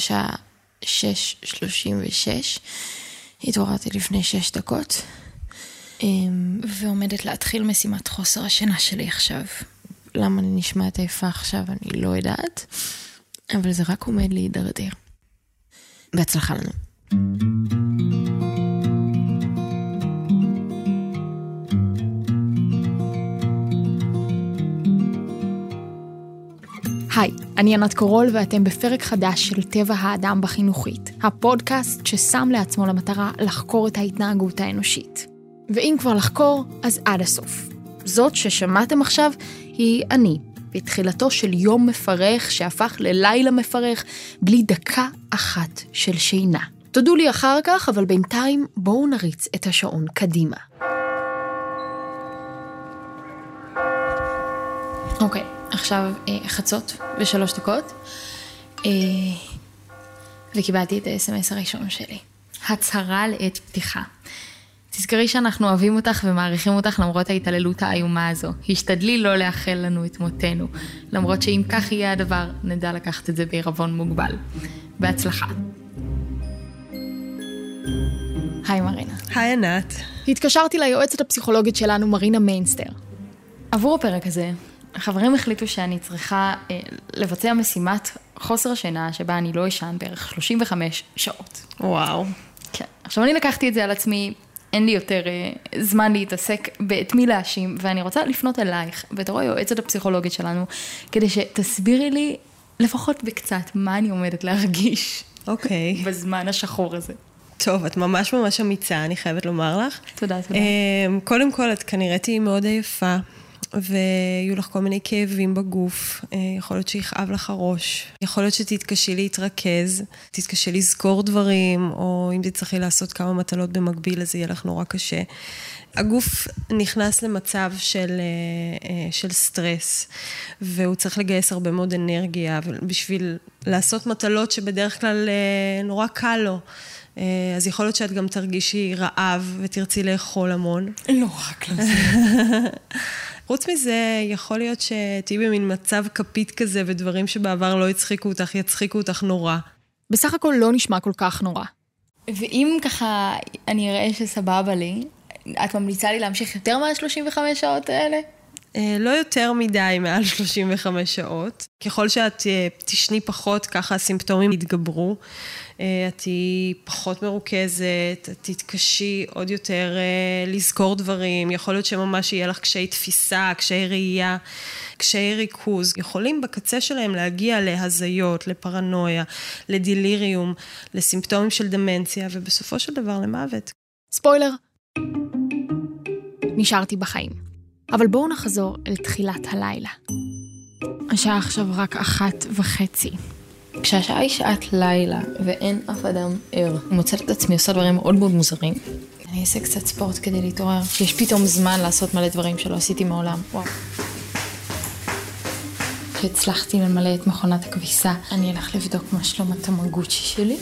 השעה 6.36. התעוררתי לפני 6 דקות. אמ, ועומדת להתחיל משימת חוסר השינה שלי עכשיו. למה אני נשמעת עייפה עכשיו, אני לא יודעת, אבל זה רק עומד להידרדר. בהצלחה לנו. היי, אני ענת קורול ואתם בפרק חדש של טבע האדם בחינוכית, הפודקאסט ששם לעצמו למטרה לחקור את ההתנהגות האנושית. ואם כבר לחקור, אז עד הסוף. זאת ששמעתם עכשיו היא אני, בתחילתו של יום מפרך שהפך ללילה מפרך, בלי דקה אחת של שינה. תודו לי אחר כך, אבל בינתיים בואו נריץ את השעון קדימה. אוקיי, עכשיו אה, חצות ושלוש דקות, אה, וקיבלתי את ה-SMS הראשון שלי. הצהרה לעת פתיחה. תזכרי שאנחנו אוהבים אותך ומעריכים אותך למרות ההתעללות האיומה הזו. השתדלי לא לאחל לנו את מותנו, למרות שאם כך יהיה הדבר, נדע לקחת את זה בעירבון מוגבל. בהצלחה. היי מרינה. היי ענת. התקשרתי ליועצת הפסיכולוגית שלנו, מרינה מיינסטר. עבור הפרק הזה, החברים החליטו שאני צריכה אה, לבצע משימת חוסר שינה שבה אני לא אשן בערך 35 שעות. וואו. כן. עכשיו אני לקחתי את זה על עצמי אין לי יותר אה, זמן להתעסק באת מי להאשים, ואני רוצה לפנות אלייך, בתור היועצת הפסיכולוגית שלנו, כדי שתסבירי לי לפחות בקצת מה אני עומדת להרגיש. אוקיי. Okay. בזמן השחור הזה. טוב, את ממש ממש אמיצה, אני חייבת לומר לך. תודה, תודה. אמ, קודם כל, את כנראה תהיי מאוד עייפה. ויהיו לך כל מיני כאבים בגוף, אה, יכול להיות שיכאב לך הראש, יכול להיות שתתקשי להתרכז, תתקשי לזכור דברים, או אם תצטרכי לעשות כמה מטלות במקביל, אז יהיה לך נורא קשה. הגוף נכנס למצב של, אה, אה, של סטרס, והוא צריך לגייס הרבה מאוד אנרגיה בשביל לעשות מטלות שבדרך כלל נורא קל לו. אז יכול להיות שאת גם תרגישי רעב ותרצי לאכול המון. לא רק לזה. חוץ מזה, יכול להיות שתהיי במין מצב כפית כזה, ודברים שבעבר לא הצחיקו אותך, יצחיקו אותך נורא. בסך הכל לא נשמע כל כך נורא. ואם ככה אני אראה שסבבה לי, את ממליצה לי להמשיך יותר מה-35 שעות האלה? אה, לא יותר מדי מעל 35 שעות. ככל שאת אה, תשני פחות, ככה הסימפטומים יתגברו. אה, את תהיי פחות מרוכזת, את תתקשי עוד יותר לזכור דברים, יכול להיות שממש יהיה לך קשיי תפיסה, קשיי ראייה, קשיי ריכוז. יכולים בקצה שלהם להגיע להזיות, לפרנויה, לדיליריום, לסימפטומים של דמנציה, ובסופו של דבר למוות. ספוילר, נשארתי בחיים. אבל בואו נחזור אל תחילת הלילה. השעה עכשיו רק אחת וחצי. כשהשעה היא שעת לילה ואין אף אדם ער, אני מוצאת את עצמי עושה דברים מאוד מאוד מוזרים. אני אעשה קצת ספורט כדי להתעורר, יש פתאום זמן לעשות מלא דברים שלא עשיתי מעולם. וואו. כשהצלחתי למלא את מכונת הכביסה, אני אלך לבדוק מה שלום התמגוצ'י שלי.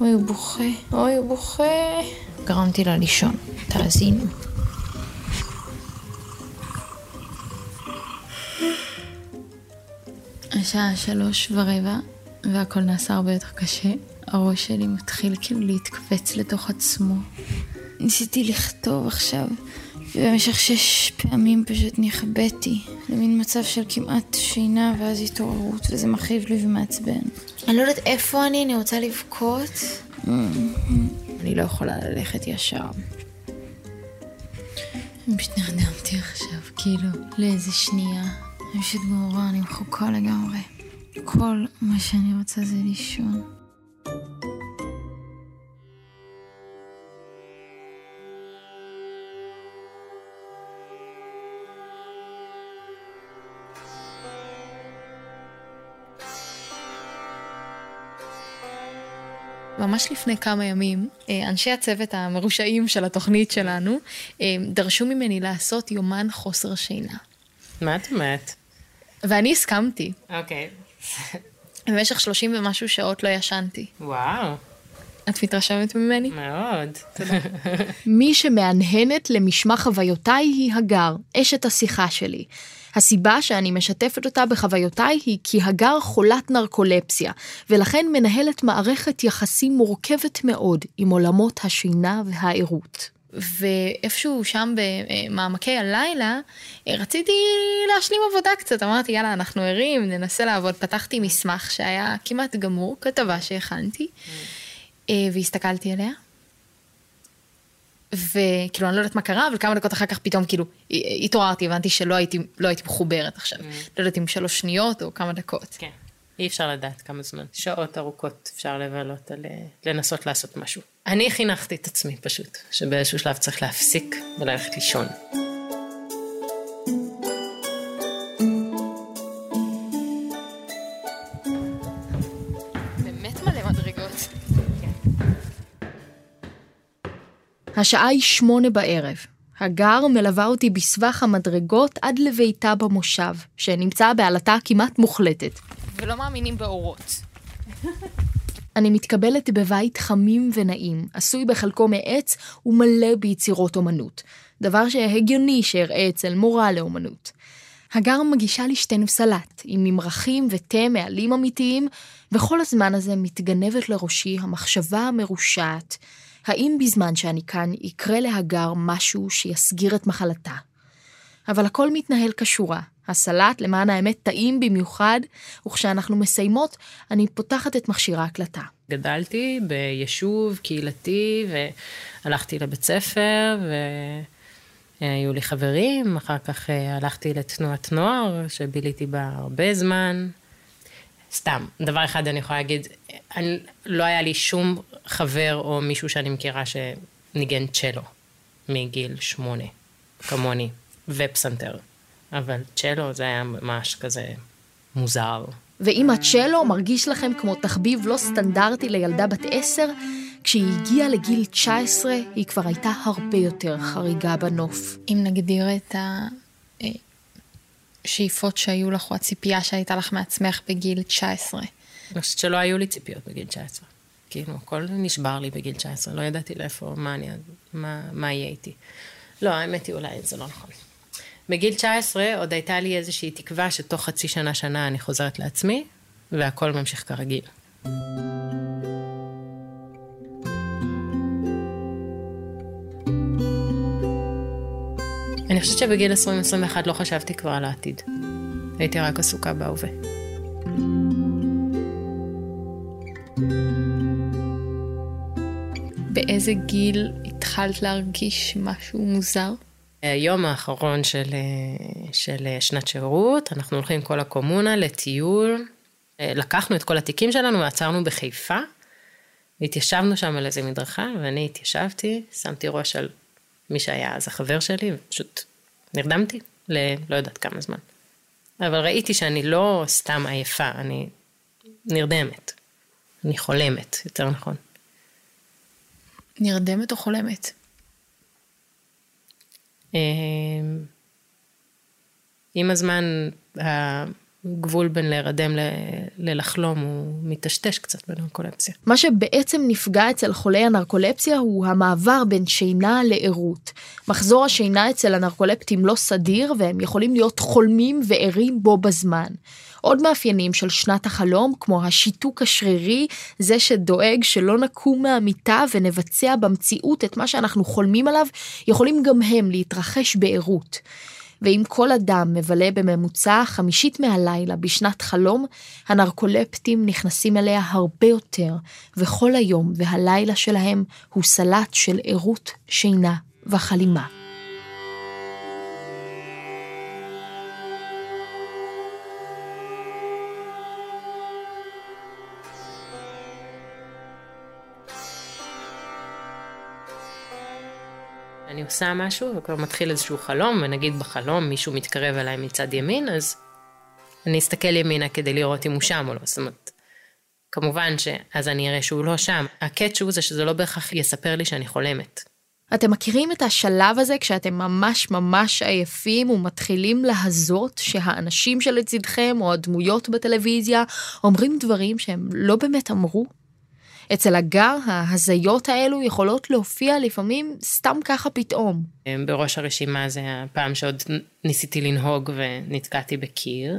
אוי, הוא בוכה, אוי, הוא בוכה. גרמתי לה לישון. תאזינו. השעה שלוש ורבע, והכל נעשה הרבה יותר קשה. הראש שלי מתחיל כאילו להתכווץ לתוך עצמו. ניסיתי לכתוב עכשיו, ובמשך שש פעמים פשוט נכבדתי למין מצב של כמעט שינה ואז התעוררות, וזה מכאיב לי ומעצבן. אני לא יודעת איפה אני, אני רוצה לבכות. אני לא יכולה ללכת ישר. אני פשוט נרדמתי עכשיו, כאילו, לאיזה שנייה. אני פשוט גמורה, אני מחוקה לגמרי. כל מה שאני רוצה זה לישון. ממש לפני כמה ימים, אה, אנשי הצוות המרושעים של התוכנית שלנו אה, דרשו ממני לעשות יומן חוסר שינה. מה את אומרת? ואני הסכמתי. אוקיי. במשך 30 ומשהו שעות לא ישנתי. וואו. את מתרשמת ממני? מאוד. מי שמהנהנת למשמע חוויותיי היא הגר, אשת השיחה שלי. הסיבה שאני משתפת אותה בחוויותיי היא כי הגר חולת נרקולפסיה, ולכן מנהלת מערכת יחסים מורכבת מאוד עם עולמות השינה והערות. ואיפשהו שם במעמקי הלילה, רציתי להשלים עבודה קצת. אמרתי, יאללה, אנחנו ערים, ננסה לעבוד. פתחתי מסמך שהיה כמעט גמור, כתבה שהכנתי, mm. והסתכלתי עליה. וכאילו, אני לא יודעת מה קרה, אבל כמה דקות אחר כך פתאום כאילו התעוררתי, הבנתי שלא הייתי, לא הייתי מחוברת עכשיו. Mm. לא יודעת אם שלוש שניות או כמה דקות. כן. אי אפשר לדעת כמה זמן. שעות ארוכות אפשר לבלות על לנסות לעשות משהו. אני חינכתי את עצמי פשוט, שבאיזשהו שלב צריך להפסיק וללכת לישון. השעה היא שמונה בערב. הגר מלווה אותי בסבך המדרגות עד לביתה במושב, שנמצא בעלתה כמעט מוחלטת. ולא מאמינים באורות. אני מתקבלת בבית חמים ונעים, עשוי בחלקו מעץ ומלא ביצירות אומנות. דבר שהגיוני שאראה אצל מורה לאומנות. הגר מגישה לי שתינו סלט, עם ממרחים ותה מעלים אמיתיים, וכל הזמן הזה מתגנבת לראשי המחשבה המרושעת, האם בזמן שאני כאן יקרה להגר משהו שיסגיר את מחלתה? אבל הכל מתנהל כשורה, הסלט, למען האמת, טעים במיוחד, וכשאנחנו מסיימות, אני פותחת את מכשיר ההקלטה. גדלתי ביישוב קהילתי, והלכתי לבית ספר, והיו לי חברים, אחר כך אה, הלכתי לתנועת נוער, שביליתי בה הרבה זמן. סתם, דבר אחד אני יכולה להגיד, אני, לא היה לי שום חבר או מישהו שאני מכירה שניגן צ'לו מגיל שמונה, כמוני, ופסנתר. אבל צ'לו זה היה ממש כזה מוזר. ואם הצ'לו מרגיש לכם כמו תחביב לא סטנדרטי לילדה בת עשר, כשהיא הגיעה לגיל 19, היא כבר הייתה הרבה יותר חריגה בנוף. אם נגדיר את השאיפות שהיו לך, או הציפייה שהייתה לך מעצמך בגיל 19. אני חושבת שלא היו לי ציפיות בגיל 19. כאילו, הכל נשבר לי בגיל 19, לא ידעתי לאיפה, מה, אני, מה, מה יהיה איתי. לא, האמת היא אולי זה לא נכון. בגיל 19 עוד הייתה לי איזושהי תקווה שתוך חצי שנה, שנה אני חוזרת לעצמי, והכל ממשיך כרגיל. אני חושבת שבגיל 20-21 לא חשבתי כבר על העתיד. הייתי רק עסוקה בהווה. באיזה גיל התחלת להרגיש משהו מוזר? היום האחרון של, של שנת שירות, אנחנו הולכים כל הקומונה לטיול. לקחנו את כל התיקים שלנו ועצרנו בחיפה. והתיישבנו שם על איזה מדרכה, ואני התיישבתי, שמתי ראש על מי שהיה אז החבר שלי, ופשוט נרדמתי ללא יודעת כמה זמן. אבל ראיתי שאני לא סתם עייפה, אני נרדמת. אני חולמת, יותר נכון. נרדמת או חולמת? אמ, עם הזמן הגבול בין להירדם ללחלום הוא מטשטש קצת בנרקולפסיה. מה שבעצם נפגע אצל חולי הנרקולפסיה הוא המעבר בין שינה לערות. מחזור השינה אצל הנרקולפטים לא סדיר והם יכולים להיות חולמים וערים בו בזמן. עוד מאפיינים של שנת החלום, כמו השיתוק השרירי, זה שדואג שלא נקום מהמיטה ונבצע במציאות את מה שאנחנו חולמים עליו, יכולים גם הם להתרחש בערות. ואם כל אדם מבלה בממוצע חמישית מהלילה בשנת חלום, הנרקולפטים נכנסים אליה הרבה יותר, וכל היום והלילה שלהם הוא סלט של ערות, שינה וחלימה. אני עושה משהו וכבר מתחיל איזשהו חלום, ונגיד בחלום מישהו מתקרב אליי מצד ימין, אז אני אסתכל ימינה כדי לראות אם הוא שם או לא. זאת אומרת, כמובן שאז אני אראה שהוא לא שם. הקאץ' הוא זה שזה לא בהכרח יספר לי שאני חולמת. אתם מכירים את השלב הזה כשאתם ממש ממש עייפים ומתחילים להזות שהאנשים שלצידכם או הדמויות בטלוויזיה אומרים דברים שהם לא באמת אמרו? אצל הגר, ההזיות האלו יכולות להופיע לפעמים סתם ככה פתאום. בראש הרשימה זה הפעם שעוד ניסיתי לנהוג ונתקעתי בקיר.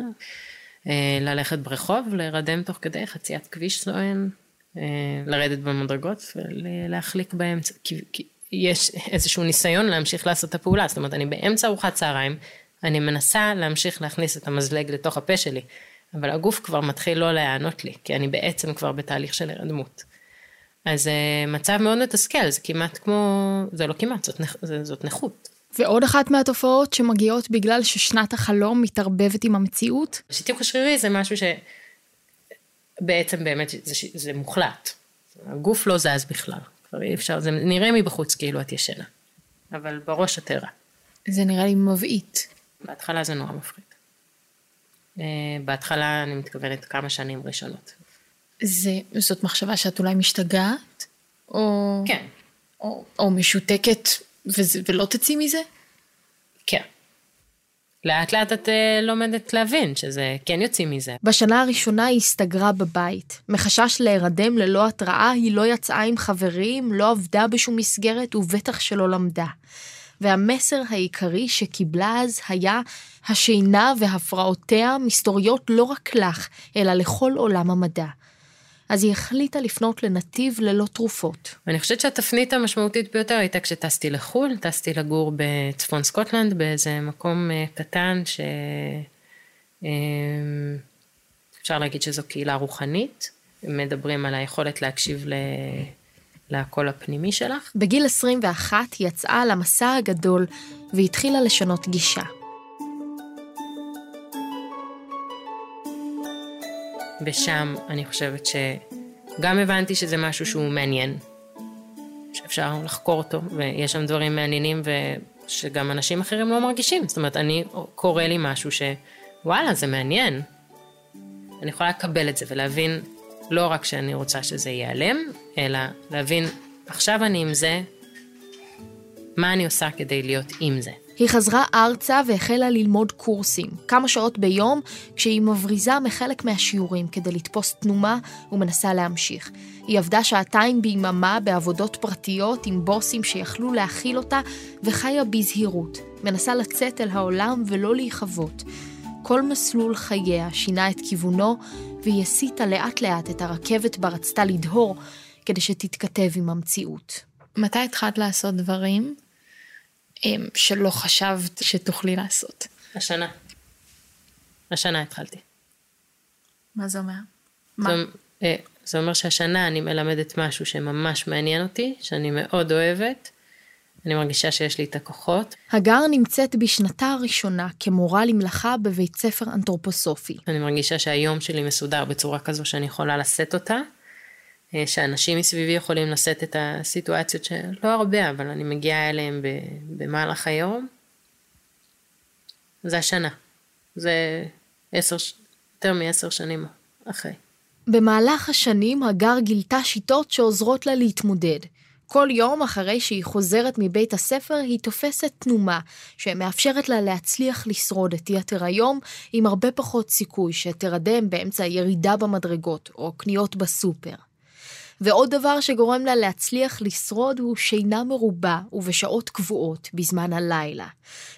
אה, ללכת ברחוב, להירדם תוך כדי חציית כביש סואן, אה, לרדת במדרגות ולהחליק באמצע. כי, יש איזשהו ניסיון להמשיך לעשות את הפעולה, זאת אומרת, אני באמצע ארוחת צהריים, אני מנסה להמשיך להכניס את המזלג לתוך הפה שלי, אבל הגוף כבר מתחיל לא להיענות לי, כי אני בעצם כבר בתהליך של הרדמות. אז זה אה, מצב מאוד מתסכל, זה כמעט כמו, זה לא כמעט, זאת, נכ, זאת נכות. ועוד אחת מהתופעות שמגיעות בגלל ששנת החלום מתערבבת עם המציאות? שיתוק השרירי זה משהו שבעצם באמת זה, זה מוחלט. הגוף לא זז בכלל, כבר אי אפשר, זה נראה מבחוץ כאילו את ישנה, אבל בראש את ערה. זה נראה לי מבעית. בהתחלה זה נורא מפחיד. אה, בהתחלה אני מתכוונת כמה שנים ראשונות. זה, זאת מחשבה שאת אולי משתגעת? או... כן. או, או משותקת וזה, ולא תצאי מזה? כן. לאט לאט את uh, לומדת להבין שזה כן יוצאים מזה. בשנה הראשונה היא הסתגרה בבית. מחשש להירדם ללא התראה, היא לא יצאה עם חברים, לא עבדה בשום מסגרת ובטח שלא למדה. והמסר העיקרי שקיבלה אז היה השינה והפרעותיה מסתוריות לא רק לך, אלא לכל עולם המדע. אז היא החליטה לפנות לנתיב ללא תרופות. אני חושבת שהתפנית המשמעותית ביותר הייתה כשטסתי לחו"ל, טסתי לגור בצפון סקוטלנד, באיזה מקום אה, קטן ש... אה, אפשר להגיד שזו קהילה רוחנית, מדברים על היכולת להקשיב ל... לקול הפנימי שלך. בגיל 21 היא יצאה למסע הגדול והתחילה לשנות גישה. ושם אני חושבת שגם הבנתי שזה משהו שהוא מעניין, שאפשר לחקור אותו, ויש שם דברים מעניינים ושגם אנשים אחרים לא מרגישים. זאת אומרת, אני, קורא לי משהו שוואלה, זה מעניין. אני יכולה לקבל את זה ולהבין לא רק שאני רוצה שזה ייעלם, אלא להבין, עכשיו אני עם זה, מה אני עושה כדי להיות עם זה. היא חזרה ארצה והחלה ללמוד קורסים, כמה שעות ביום, כשהיא מבריזה מחלק מהשיעורים כדי לתפוס תנומה ומנסה להמשיך. היא עבדה שעתיים ביממה בעבודות פרטיות עם בוסים שיכלו להכיל אותה, וחיה בזהירות, מנסה לצאת אל העולם ולא להיכבות. כל מסלול חייה שינה את כיוונו, והיא הסיטה לאט לאט את הרכבת בה רצתה לדהור, כדי שתתכתב עם המציאות. מתי התחלת לעשות דברים שלא חשבת שתוכלי לעשות? השנה. השנה התחלתי. מה זה אומר? מה? זה, אה, זה אומר שהשנה אני מלמדת משהו שממש מעניין אותי, שאני מאוד אוהבת. אני מרגישה שיש לי את הכוחות. הגר נמצאת בשנתה הראשונה כמורה למלאכה בבית ספר אנתרופוסופי. אני מרגישה שהיום שלי מסודר בצורה כזו שאני יכולה לשאת אותה, שאנשים מסביבי יכולים לשאת את הסיטואציות שלא הרבה, אבל אני מגיעה אליהם במהלך היום. זה השנה. זה עשר, יותר מעשר שנים אחרי. במהלך השנים הגר גילתה שיטות שעוזרות לה להתמודד. כל יום אחרי שהיא חוזרת מבית הספר היא תופסת תנומה שמאפשרת לה להצליח לשרוד את יתר היום עם הרבה פחות סיכוי שתרדם באמצע ירידה במדרגות או קניות בסופר. ועוד דבר שגורם לה להצליח לשרוד הוא שינה מרובה ובשעות קבועות בזמן הלילה.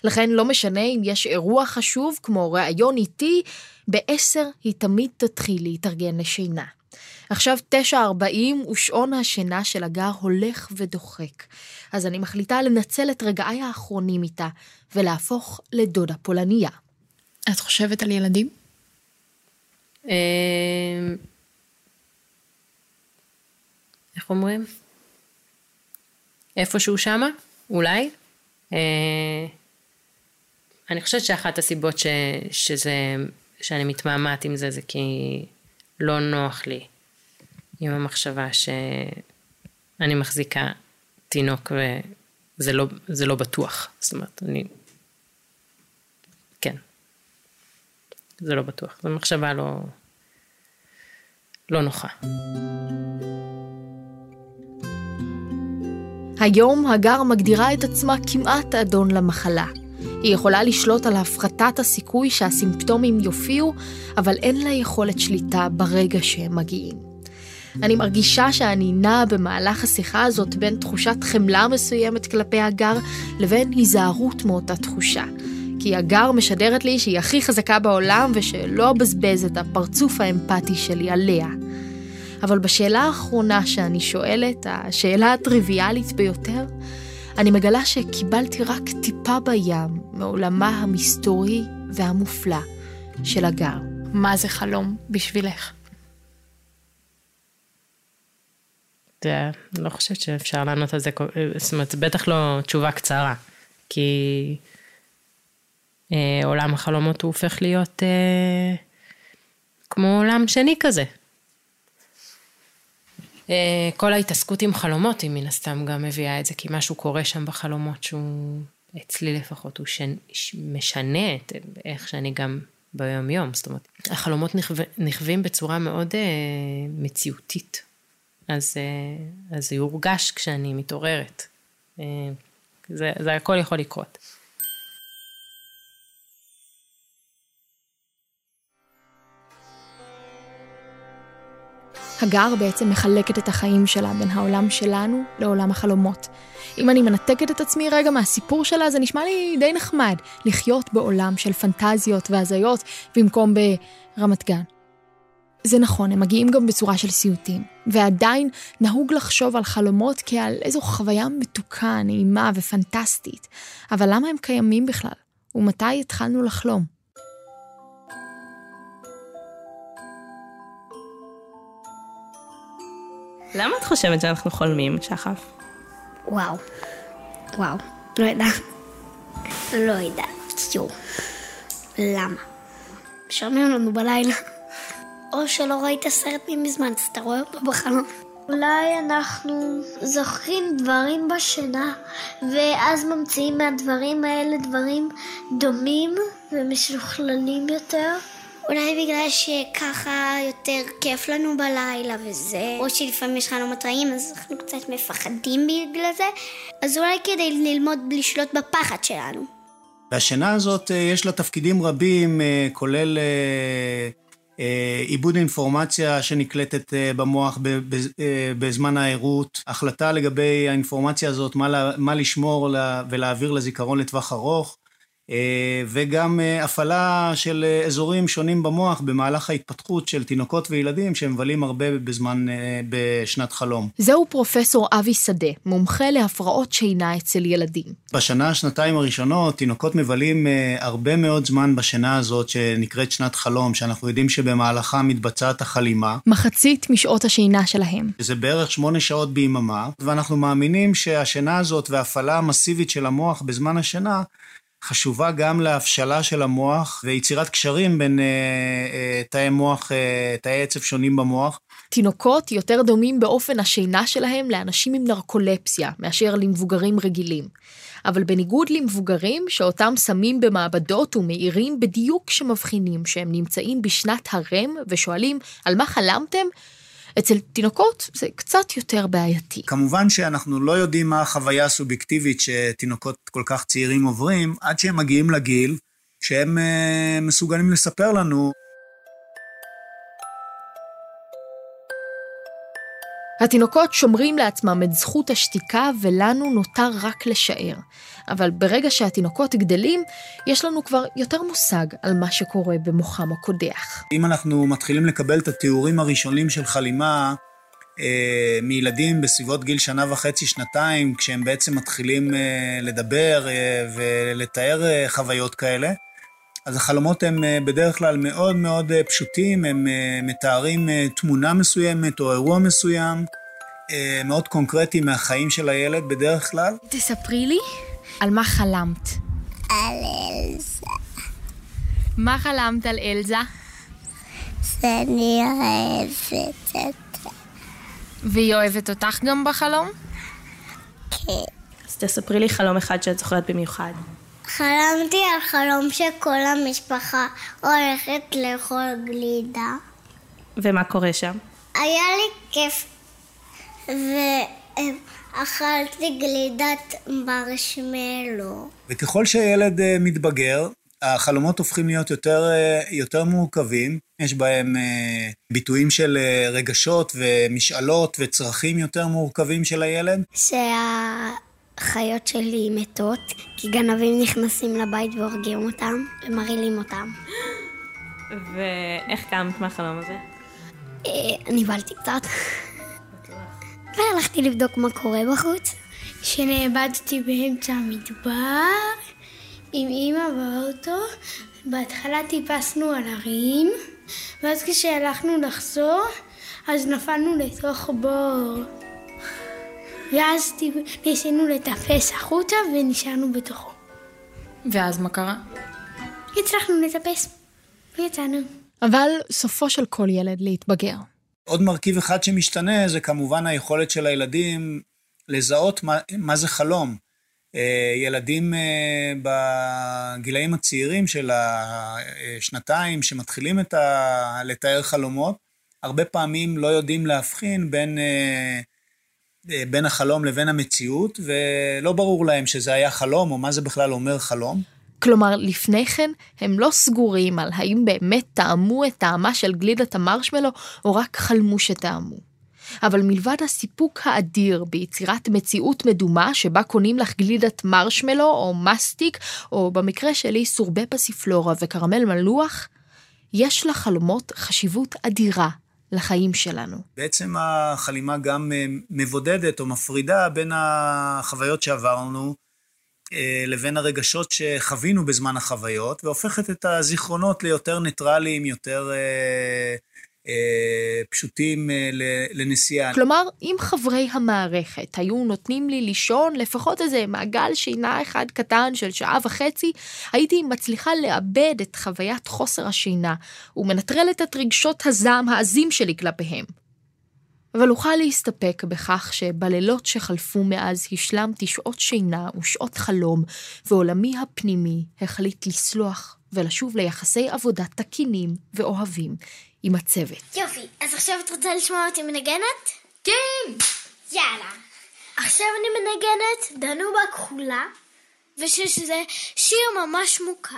לכן לא משנה אם יש אירוע חשוב כמו ראיון איתי, בעשר היא תמיד תתחיל להתארגן לשינה. עכשיו תשע ארבעים ושעון השינה של הגר הולך ודוחק. אז אני מחליטה לנצל את רגעיי האחרונים איתה ולהפוך לדודה פולניה. את חושבת על ילדים? איך אומרים? איפשהו שמה, אולי. אה, אני חושבת שאחת הסיבות ש, שזה, שאני מתמהמהת עם זה, זה כי לא נוח לי עם המחשבה שאני מחזיקה תינוק וזה לא, לא בטוח. זאת אומרת, אני... כן. זה לא בטוח. זו מחשבה לא... לא נוחה. היום הגר מגדירה את עצמה כמעט אדון למחלה. היא יכולה לשלוט על הפחתת הסיכוי שהסימפטומים יופיעו, אבל אין לה יכולת שליטה ברגע שהם מגיעים. אני מרגישה שאני נעה במהלך השיחה הזאת בין תחושת חמלה מסוימת כלפי הגר לבין היזהרות מאותה תחושה. כי הגר משדרת לי שהיא הכי חזקה בעולם ושלא אבזבז את הפרצוף האמפתי שלי עליה. אבל בשאלה האחרונה שאני שואלת, השאלה הטריוויאלית ביותר, אני מגלה שקיבלתי רק טיפה בים מעולמה המסתורי והמופלא של הגר. מה זה חלום בשבילך? אני לא חושבת שאפשר לענות על זה, זאת אומרת, בטח לא תשובה קצרה, כי עולם החלומות הוא הופך להיות אה, כמו עולם שני כזה. אה, כל ההתעסקות עם חלומות היא מן הסתם גם מביאה את זה, כי משהו קורה שם בחלומות שהוא, אצלי לפחות, הוא שנ, משנה את איך שאני גם ביום יום. זאת אומרת, החלומות נכווים בצורה מאוד אה, מציאותית. אז, אה, זה יורגש כשאני מתעוררת. אה, זה, זה הכל יכול לקרות. הגר בעצם מחלקת את החיים שלה בין העולם שלנו לעולם החלומות. אם אני מנתקת את עצמי רגע מהסיפור שלה, זה נשמע לי די נחמד לחיות בעולם של פנטזיות והזיות במקום ברמת גן. זה נכון, הם מגיעים גם בצורה של סיוטים, ועדיין נהוג לחשוב על חלומות כעל איזו חוויה מתוקה, נעימה ופנטסטית. אבל למה הם קיימים בכלל? ומתי התחלנו לחלום? למה את חושבת שאנחנו חולמים, שחף? וואו, וואו, לא יודעת. לא יודעת, שוב. למה? משעמם לנו בלילה. או שלא ראית סרט ממזמן, אז אתה רואה אותו בחלום. אולי אנחנו זוכרים דברים בשינה, ואז ממציאים מהדברים האלה דברים דומים ומשוכללים יותר. אולי בגלל שככה יותר כיף לנו בלילה וזה, או שלפעמים יש חלומות רעים אז אנחנו קצת מפחדים בגלל זה, אז אולי כדי ללמוד לשלוט בפחד שלנו. והשינה הזאת אה, יש לה תפקידים רבים, אה, כולל אה, עיבוד אינפורמציה שנקלטת במוח בזמן הערות, החלטה לגבי האינפורמציה הזאת, מה לשמור ולהעביר לזיכרון לטווח ארוך, וגם אה, הפעלה של אה, אזורים שונים במוח במהלך ההתפתחות של תינוקות וילדים שמבלים הרבה בזמן, בשנת חלום. זהו פרופסור אבי שדה, מומחה להפרעות שינה אצל ילדים. בשנה, שנתיים הראשונות, תינוקות מבלים הרבה מאוד זמן בשינה הזאת שנקראת שנת חלום, שאנחנו יודעים שבמהלכה מתבצעת החלימה. מחצית משעות השינה שלהם. זה בערך שמונה שעות ביממה, ואנחנו מאמינים שהשינה הזאת וההפעלה המסיבית של המוח בזמן השינה חשובה גם להבשלה של המוח ויצירת קשרים בין אה, אה, תאי מוח, אה, תאי עצב שונים במוח. תינוקות יותר דומים באופן השינה שלהם לאנשים עם נרקולפסיה מאשר למבוגרים רגילים. אבל בניגוד למבוגרים שאותם שמים במעבדות ומאירים בדיוק כשמבחינים שהם נמצאים בשנת הרם ושואלים על מה חלמתם, אצל תינוקות זה קצת יותר בעייתי. כמובן שאנחנו לא יודעים מה החוויה הסובייקטיבית שתינוקות כל כך צעירים עוברים, עד שהם מגיעים לגיל שהם uh, מסוגלים לספר לנו. התינוקות שומרים לעצמם את זכות השתיקה ולנו נותר רק לשער. אבל ברגע שהתינוקות גדלים, יש לנו כבר יותר מושג על מה שקורה במוחם הקודח. אם אנחנו מתחילים לקבל את התיאורים הראשונים של חלימה, אה, מילדים בסביבות גיל שנה וחצי, שנתיים, כשהם בעצם מתחילים אה, לדבר אה, ולתאר אה, חוויות כאלה. אז החלומות הם אה, בדרך כלל מאוד מאוד אה, פשוטים, הם אה, מתארים תמונה מסוימת או אירוע מסוים, מאוד קונקרטי מהחיים של הילד בדרך כלל. תספרי לי על מה חלמת. על אלזה. מה חלמת על אלזה? שאני אוהבת אותה. והיא אוהבת אותך גם בחלום? כן. אז תספרי לי חלום אחד שאת זוכרת במיוחד. חלמתי על חלום שכל המשפחה הולכת לאכול גלידה. ומה קורה שם? היה לי כיף, ואכלתי גלידת מרשמלו. וככל שהילד אה, מתבגר, החלומות הופכים להיות יותר, אה, יותר מורכבים. יש בהם אה, ביטויים של רגשות ומשאלות וצרכים יותר מורכבים של הילד. שהחיות שלי מתות, כי גנבים נכנסים לבית והורגים אותם ומרעילים אותם. ואיך קמת מהחלום הזה? אה, נבהלתי קצת. והלכתי לבדוק מה קורה בחוץ. שנאבדתי באמצע המדבר עם אימא באוטו. בהתחלה טיפסנו על הרים, ואז כשהלכנו לחזור, אז נפלנו לתוך בור. ואז ניסינו לטפס החוצה ונשארנו בתוכו. ואז מה קרה? הצלחנו לטפס, ויצאנו. אבל סופו של כל ילד להתבגר. עוד מרכיב אחד שמשתנה זה כמובן היכולת של הילדים לזהות מה, מה זה חלום. אה, ילדים אה, בגילאים הצעירים של השנתיים שמתחילים את ה... לתאר חלומות, הרבה פעמים לא יודעים להבחין בין, אה, בין החלום לבין המציאות, ולא ברור להם שזה היה חלום או מה זה בכלל אומר חלום. כלומר, לפני כן הם לא סגורים על האם באמת טעמו את טעמה של גלידת המרשמלו, או רק חלמו שטעמו. אבל מלבד הסיפוק האדיר ביצירת מציאות מדומה שבה קונים לך גלידת מרשמלו או מסטיק, או במקרה שלי סורבה פסיפלורה וקרמל מלוח, יש לחלומות חשיבות אדירה לחיים שלנו. בעצם החלימה גם אה, מבודדת או מפרידה בין החוויות שעברנו אה, לבין הרגשות שחווינו בזמן החוויות, והופכת את הזיכרונות ליותר ניטרליים, יותר אה, פשוטים אה, לנסיעה. כלומר, אם חברי המערכת היו נותנים לי לישון לפחות איזה מעגל שינה אחד קטן של שעה וחצי, הייתי מצליחה לאבד את חוויית חוסר השינה, ומנטרלת את רגשות הזעם העזים שלי כלפיהם. אבל אוכל להסתפק בכך שבלילות שחלפו מאז השלמתי שעות שינה ושעות חלום, ועולמי הפנימי החליט לסלוח ולשוב ליחסי עבודה תקינים ואוהבים עם הצוות. יופי, אז עכשיו את רוצה לשמוע אותי מנגנת? כן! יאללה. עכשיו אני מנגנת דנובה כחולה, ושזה שיר ממש מוכר.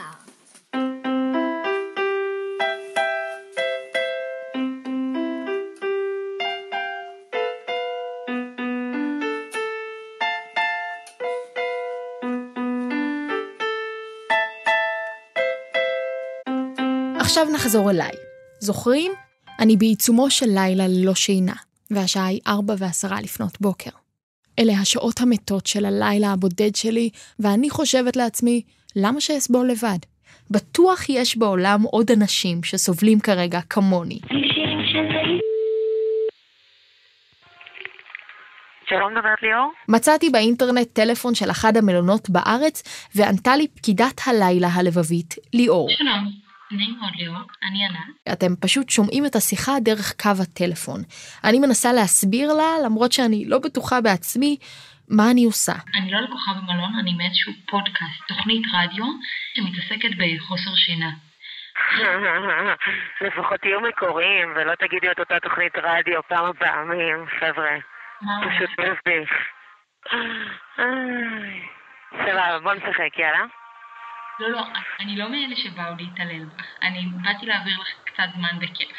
עכשיו נחזור אליי. זוכרים? אני בעיצומו של לילה ללא שינה, והשעה היא ארבע ועשרה לפנות בוקר. אלה השעות המתות של הלילה הבודד שלי, ואני חושבת לעצמי, למה שאסבול לבד? בטוח יש בעולם עוד אנשים שסובלים כרגע כמוני. שלום, מדברת ליאור? מצאתי באינטרנט טלפון של אחד המלונות בארץ, וענתה לי פקידת הלילה הלבבית, ליאור. שלום, נעים מאוד ליאור, אני ענת. אתם פשוט שומעים את השיחה דרך קו הטלפון. אני מנסה להסביר לה, למרות שאני לא בטוחה בעצמי, מה אני עושה. אני לא לקוחה במלון, אני מאיזשהו פודקאסט, תוכנית רדיו, שמתעסקת בחוסר שינה. לפחות תהיו מקוריים ולא תגידי את אותה תוכנית רדיו כמה פעמים, חבר'ה. פשוט מביך. סבבה, בוא נשחק, יאללה. לא, לא, אני לא מאלה שבאו להתעלל בך. אני באתי להעביר לך קצת זמן בכיף.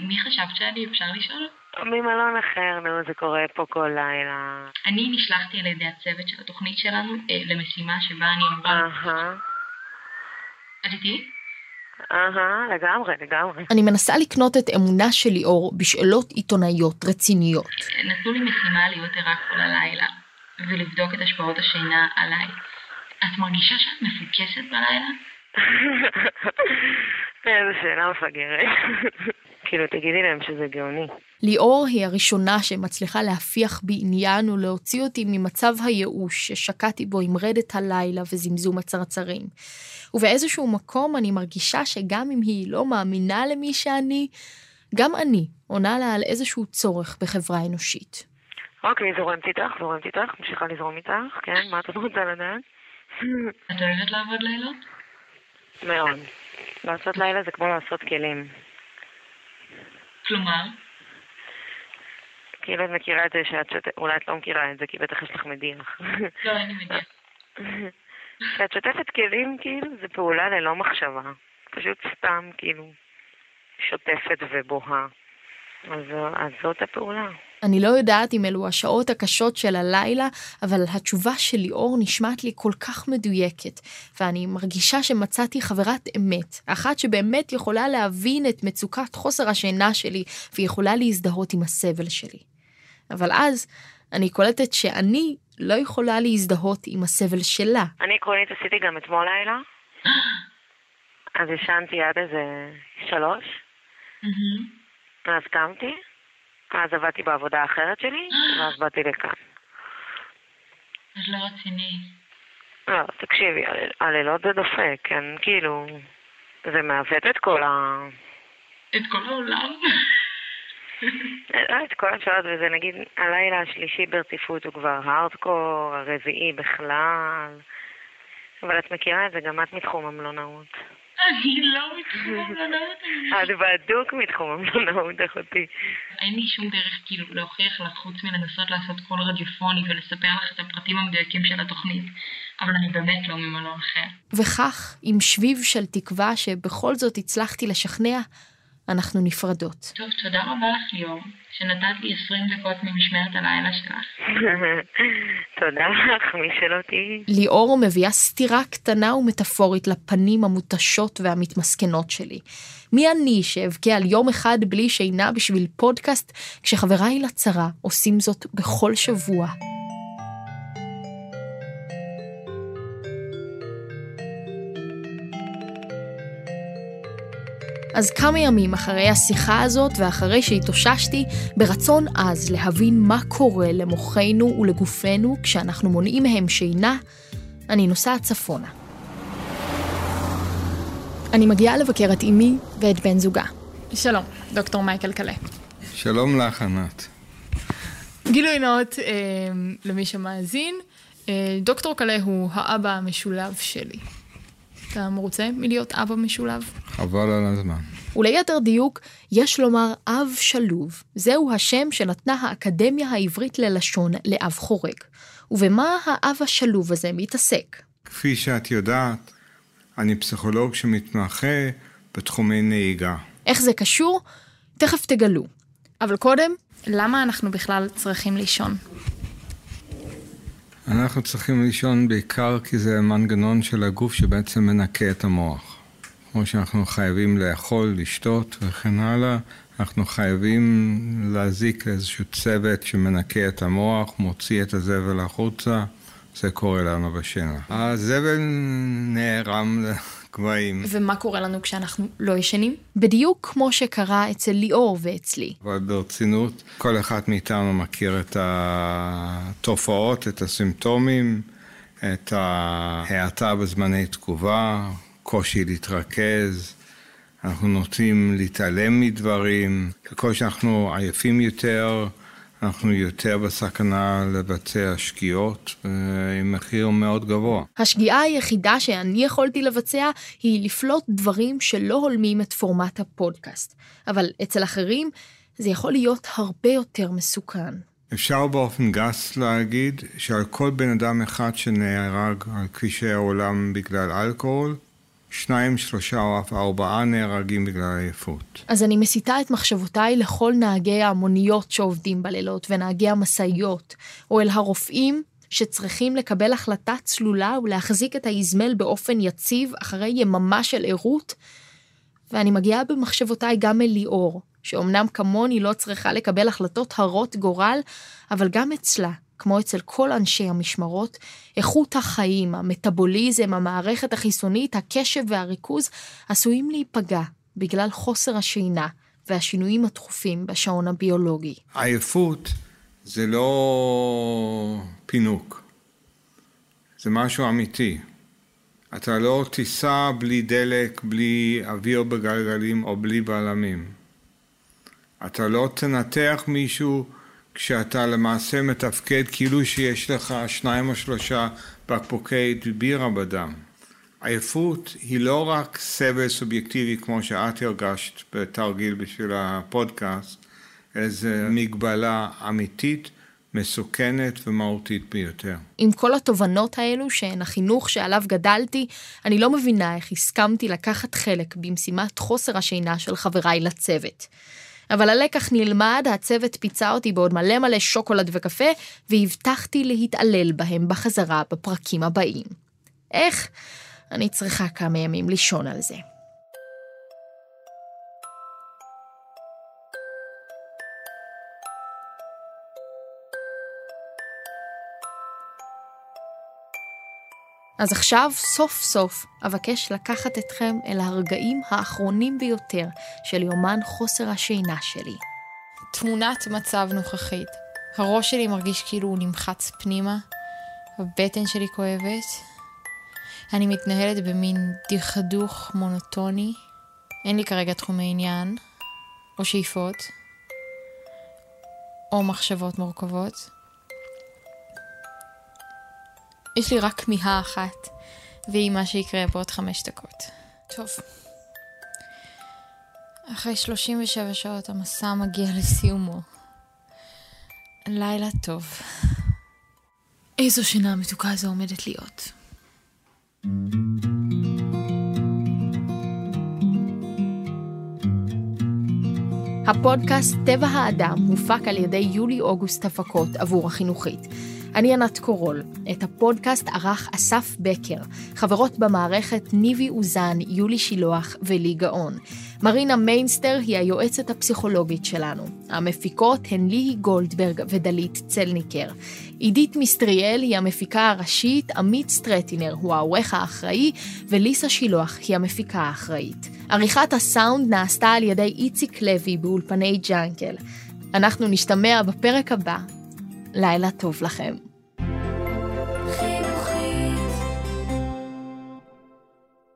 מי חשבת שאני אפשר לשאול? ממלון אחר, נו, זה קורה פה כל לילה. אני נשלחתי על ידי הצוות של התוכנית שלנו אה, למשימה שבה אני אמורה... אהה, את איתי? אהה, לגמרי, לגמרי. אני מנסה לקנות את אמונה של ליאור בשאלות עיתונאיות רציניות. נתנו לי משימה להיות ערה כל הלילה, ולבדוק את השפעות השינה עליי. את מרגישה שאת מפוקסת בלילה? איזה שאלה מפגרת. כאילו, תגידי להם שזה גאוני. ליאור היא הראשונה שמצליחה להפיח בי עניין ולהוציא אותי ממצב הייאוש ששקעתי בו עם רדת הלילה וזמזום הצרצרים. ובאיזשהו מקום אני מרגישה שגם אם היא לא מאמינה למי שאני, גם אני עונה לה על איזשהו צורך בחברה אנושית. אוקיי, זורמת איתך, זורמת איתך, ממשיכה לזרום איתך, כן? מה את עוד רוצה לדעת? את אוהבת לעבוד לילות? מאוד. לעשות לילה זה כמו לעשות כלים. כלומר, כאילו את מכירה את זה שאת שוטפת, אולי את לא מכירה את זה, כי בטח יש לך מדיח. לא, אני מדיח. כשאת שוטפת כלים, כאילו, זה פעולה ללא מחשבה. פשוט סתם, כאילו, שוטפת ובוהה. אז, אז זאת הפעולה. אני לא יודעת אם אלו השעות הקשות של הלילה, אבל התשובה של ליאור נשמעת לי כל כך מדויקת, ואני מרגישה שמצאתי חברת אמת, אחת שבאמת יכולה להבין את מצוקת חוסר השינה שלי, ויכולה להזדהות עם הסבל שלי. אבל אז, אני קולטת שאני לא יכולה להזדהות עם הסבל שלה. אני עקרונית עשיתי גם אתמול לילה, אז ישנתי עד איזה שלוש, אז קמתי, אז עבדתי בעבודה האחרת שלי, ואז באתי לכאן. אז לא רציני. לא, תקשיבי, הל- הלילות זה דופק, כן, כאילו, זה מעוות את כל ה... את כל העולם. לא, את כל השעות, וזה נגיד, הלילה השלישי ברציפות הוא כבר הארדקור, הרביעי בכלל. אבל את מכירה את זה, גם את מתחום המלונאות. אני לא מתחום המלונאות. את בדוק מתחום המלונאות, אחותי. אין לי שום דרך כאילו להוכיח לך חוץ מלנסות לעשות קול רדיופוני ולספר לך את הפרטים המדויקים של התוכנית, אבל אני באמת לא ממלון אחר. וכך, עם שביב של תקווה שבכל זאת הצלחתי לשכנע, אנחנו נפרדות. טוב, תודה רבה לך ליאור, שנתת לי 20 דקות ממשמרת הלילה שלך. תודה לך, מי שלא תהיי. ליאור מביאה סתירה קטנה ומטאפורית לפנים המותשות והמתמסכנות שלי. מי אני שאבכה על יום אחד בלי שינה בשביל פודקאסט, כשחבריי לצרה עושים זאת בכל שבוע? אז כמה ימים אחרי השיחה הזאת ואחרי שהתאוששתי, ברצון עז להבין מה קורה למוחנו ולגופנו כשאנחנו מונעים מהם שינה, אני נוסעת צפונה. אני מגיעה לבקר את אמי ואת בן זוגה. שלום, דוקטור מייקל קלה. שלום לך, ענת. גילוי נאות אה, למי שמאזין, אה, דוקטור קלה הוא האבא המשולב שלי. אתה מרוצה מלהיות אבא משולב? חבל על הזמן. וליתר דיוק, יש לומר אב שלוב. זהו השם שנתנה האקדמיה העברית ללשון לאב חורג. ובמה האב השלוב הזה מתעסק? כפי שאת יודעת, אני פסיכולוג שמתמחה בתחומי נהיגה. איך זה קשור? תכף תגלו. אבל קודם, למה אנחנו בכלל צריכים לישון? אנחנו צריכים לישון בעיקר כי זה מנגנון של הגוף שבעצם מנקה את המוח. כמו שאנחנו חייבים לאכול, לשתות וכן הלאה, אנחנו חייבים להזיק איזשהו צוות שמנקה את המוח, מוציא את הזבל החוצה, זה קורה לנו בשינה. הזבל נערם לגבהים. ומה קורה לנו כשאנחנו לא ישנים? בדיוק כמו שקרה אצל ליאור ואצלי. אבל ברצינות, כל אחד מאיתנו מכיר את התופעות, את הסימפטומים, את ההאטה בזמני תגובה, קושי להתרכז, אנחנו נוטים להתעלם מדברים, ככל שאנחנו עייפים יותר, אנחנו יותר בסכנה לבצע שגיאות עם מחיר מאוד גבוה. השגיאה היחידה שאני יכולתי לבצע היא לפלוט דברים שלא הולמים את פורמט הפודקאסט. אבל אצל אחרים זה יכול להיות הרבה יותר מסוכן. אפשר באופן גס להגיד שעל כל בן אדם אחד שנהרג על כבישי העולם בגלל אלכוהול, שניים, שלושה או אף ארבעה נהרגים בגלל עייפות. אז אני מסיטה את מחשבותיי לכל נהגי המוניות שעובדים בלילות ונהגי המשאיות, או אל הרופאים שצריכים לקבל החלטה צלולה ולהחזיק את האזמל באופן יציב אחרי יממה של ערות, ואני מגיעה במחשבותיי גם אל ליאור, שאומנם כמוני לא צריכה לקבל החלטות הרות גורל, אבל גם אצלה, כמו אצל כל אנשי המשמרות, איכות החיים, המטאבוליזם, המערכת החיסונית, הקשב והריכוז עשויים להיפגע בגלל חוסר השינה והשינויים התכופים בשעון הביולוגי. עייפות זה לא פינוק, זה משהו אמיתי. אתה לא תיסע בלי דלק, בלי אוויר בגלגלים או בלי בלמים. אתה לא תנתח מישהו כשאתה למעשה מתפקד כאילו שיש לך שניים או שלושה בקבוקי בירה בדם. עייפות היא לא רק סבל סובייקטיבי כמו שאת הרגשת בתרגיל בשביל הפודקאסט, אלא זו מגבלה אמיתית מסוכנת ומהותית ביותר. עם כל התובנות האלו, שהן החינוך שעליו גדלתי, אני לא מבינה איך הסכמתי לקחת חלק במשימת חוסר השינה של חבריי לצוות. אבל הלקח נלמד, הצוות פיצה אותי בעוד מלא מלא שוקולד וקפה, והבטחתי להתעלל בהם בחזרה בפרקים הבאים. איך? אני צריכה כמה ימים לישון על זה. אז עכשיו, סוף סוף, אבקש לקחת אתכם אל הרגעים האחרונים ביותר של יומן חוסר השינה שלי. תמונת מצב נוכחית. הראש שלי מרגיש כאילו הוא נמחץ פנימה, הבטן שלי כואבת. אני מתנהלת במין דכדוך מונוטוני. אין לי כרגע תחומי עניין, או שאיפות, או מחשבות מורכבות. יש לי רק כמיהה אחת, והיא מה שיקרה בעוד חמש דקות. טוב. אחרי 37 שעות המסע מגיע לסיומו. לילה טוב. איזו שינה מתוקה זו עומדת להיות. הפודקאסט טבע האדם הופק על ידי יולי אוגוסט הפקות עבור החינוכית. אני ענת קורול. את הפודקאסט ערך אסף בקר, חברות במערכת ניבי אוזן, יולי שילוח ולי גאון. מרינה מיינסטר היא היועצת הפסיכולוגית שלנו. המפיקות הן ליהי גולדברג ודלית צלניקר. עידית מיסטריאל היא המפיקה הראשית, עמית סטרטינר הוא העורך האחראי, וליסה שילוח היא המפיקה האחראית. עריכת הסאונד נעשתה על ידי איציק לוי באולפני ג'אנקל. אנחנו נשתמע בפרק הבא לילה טוב לכם.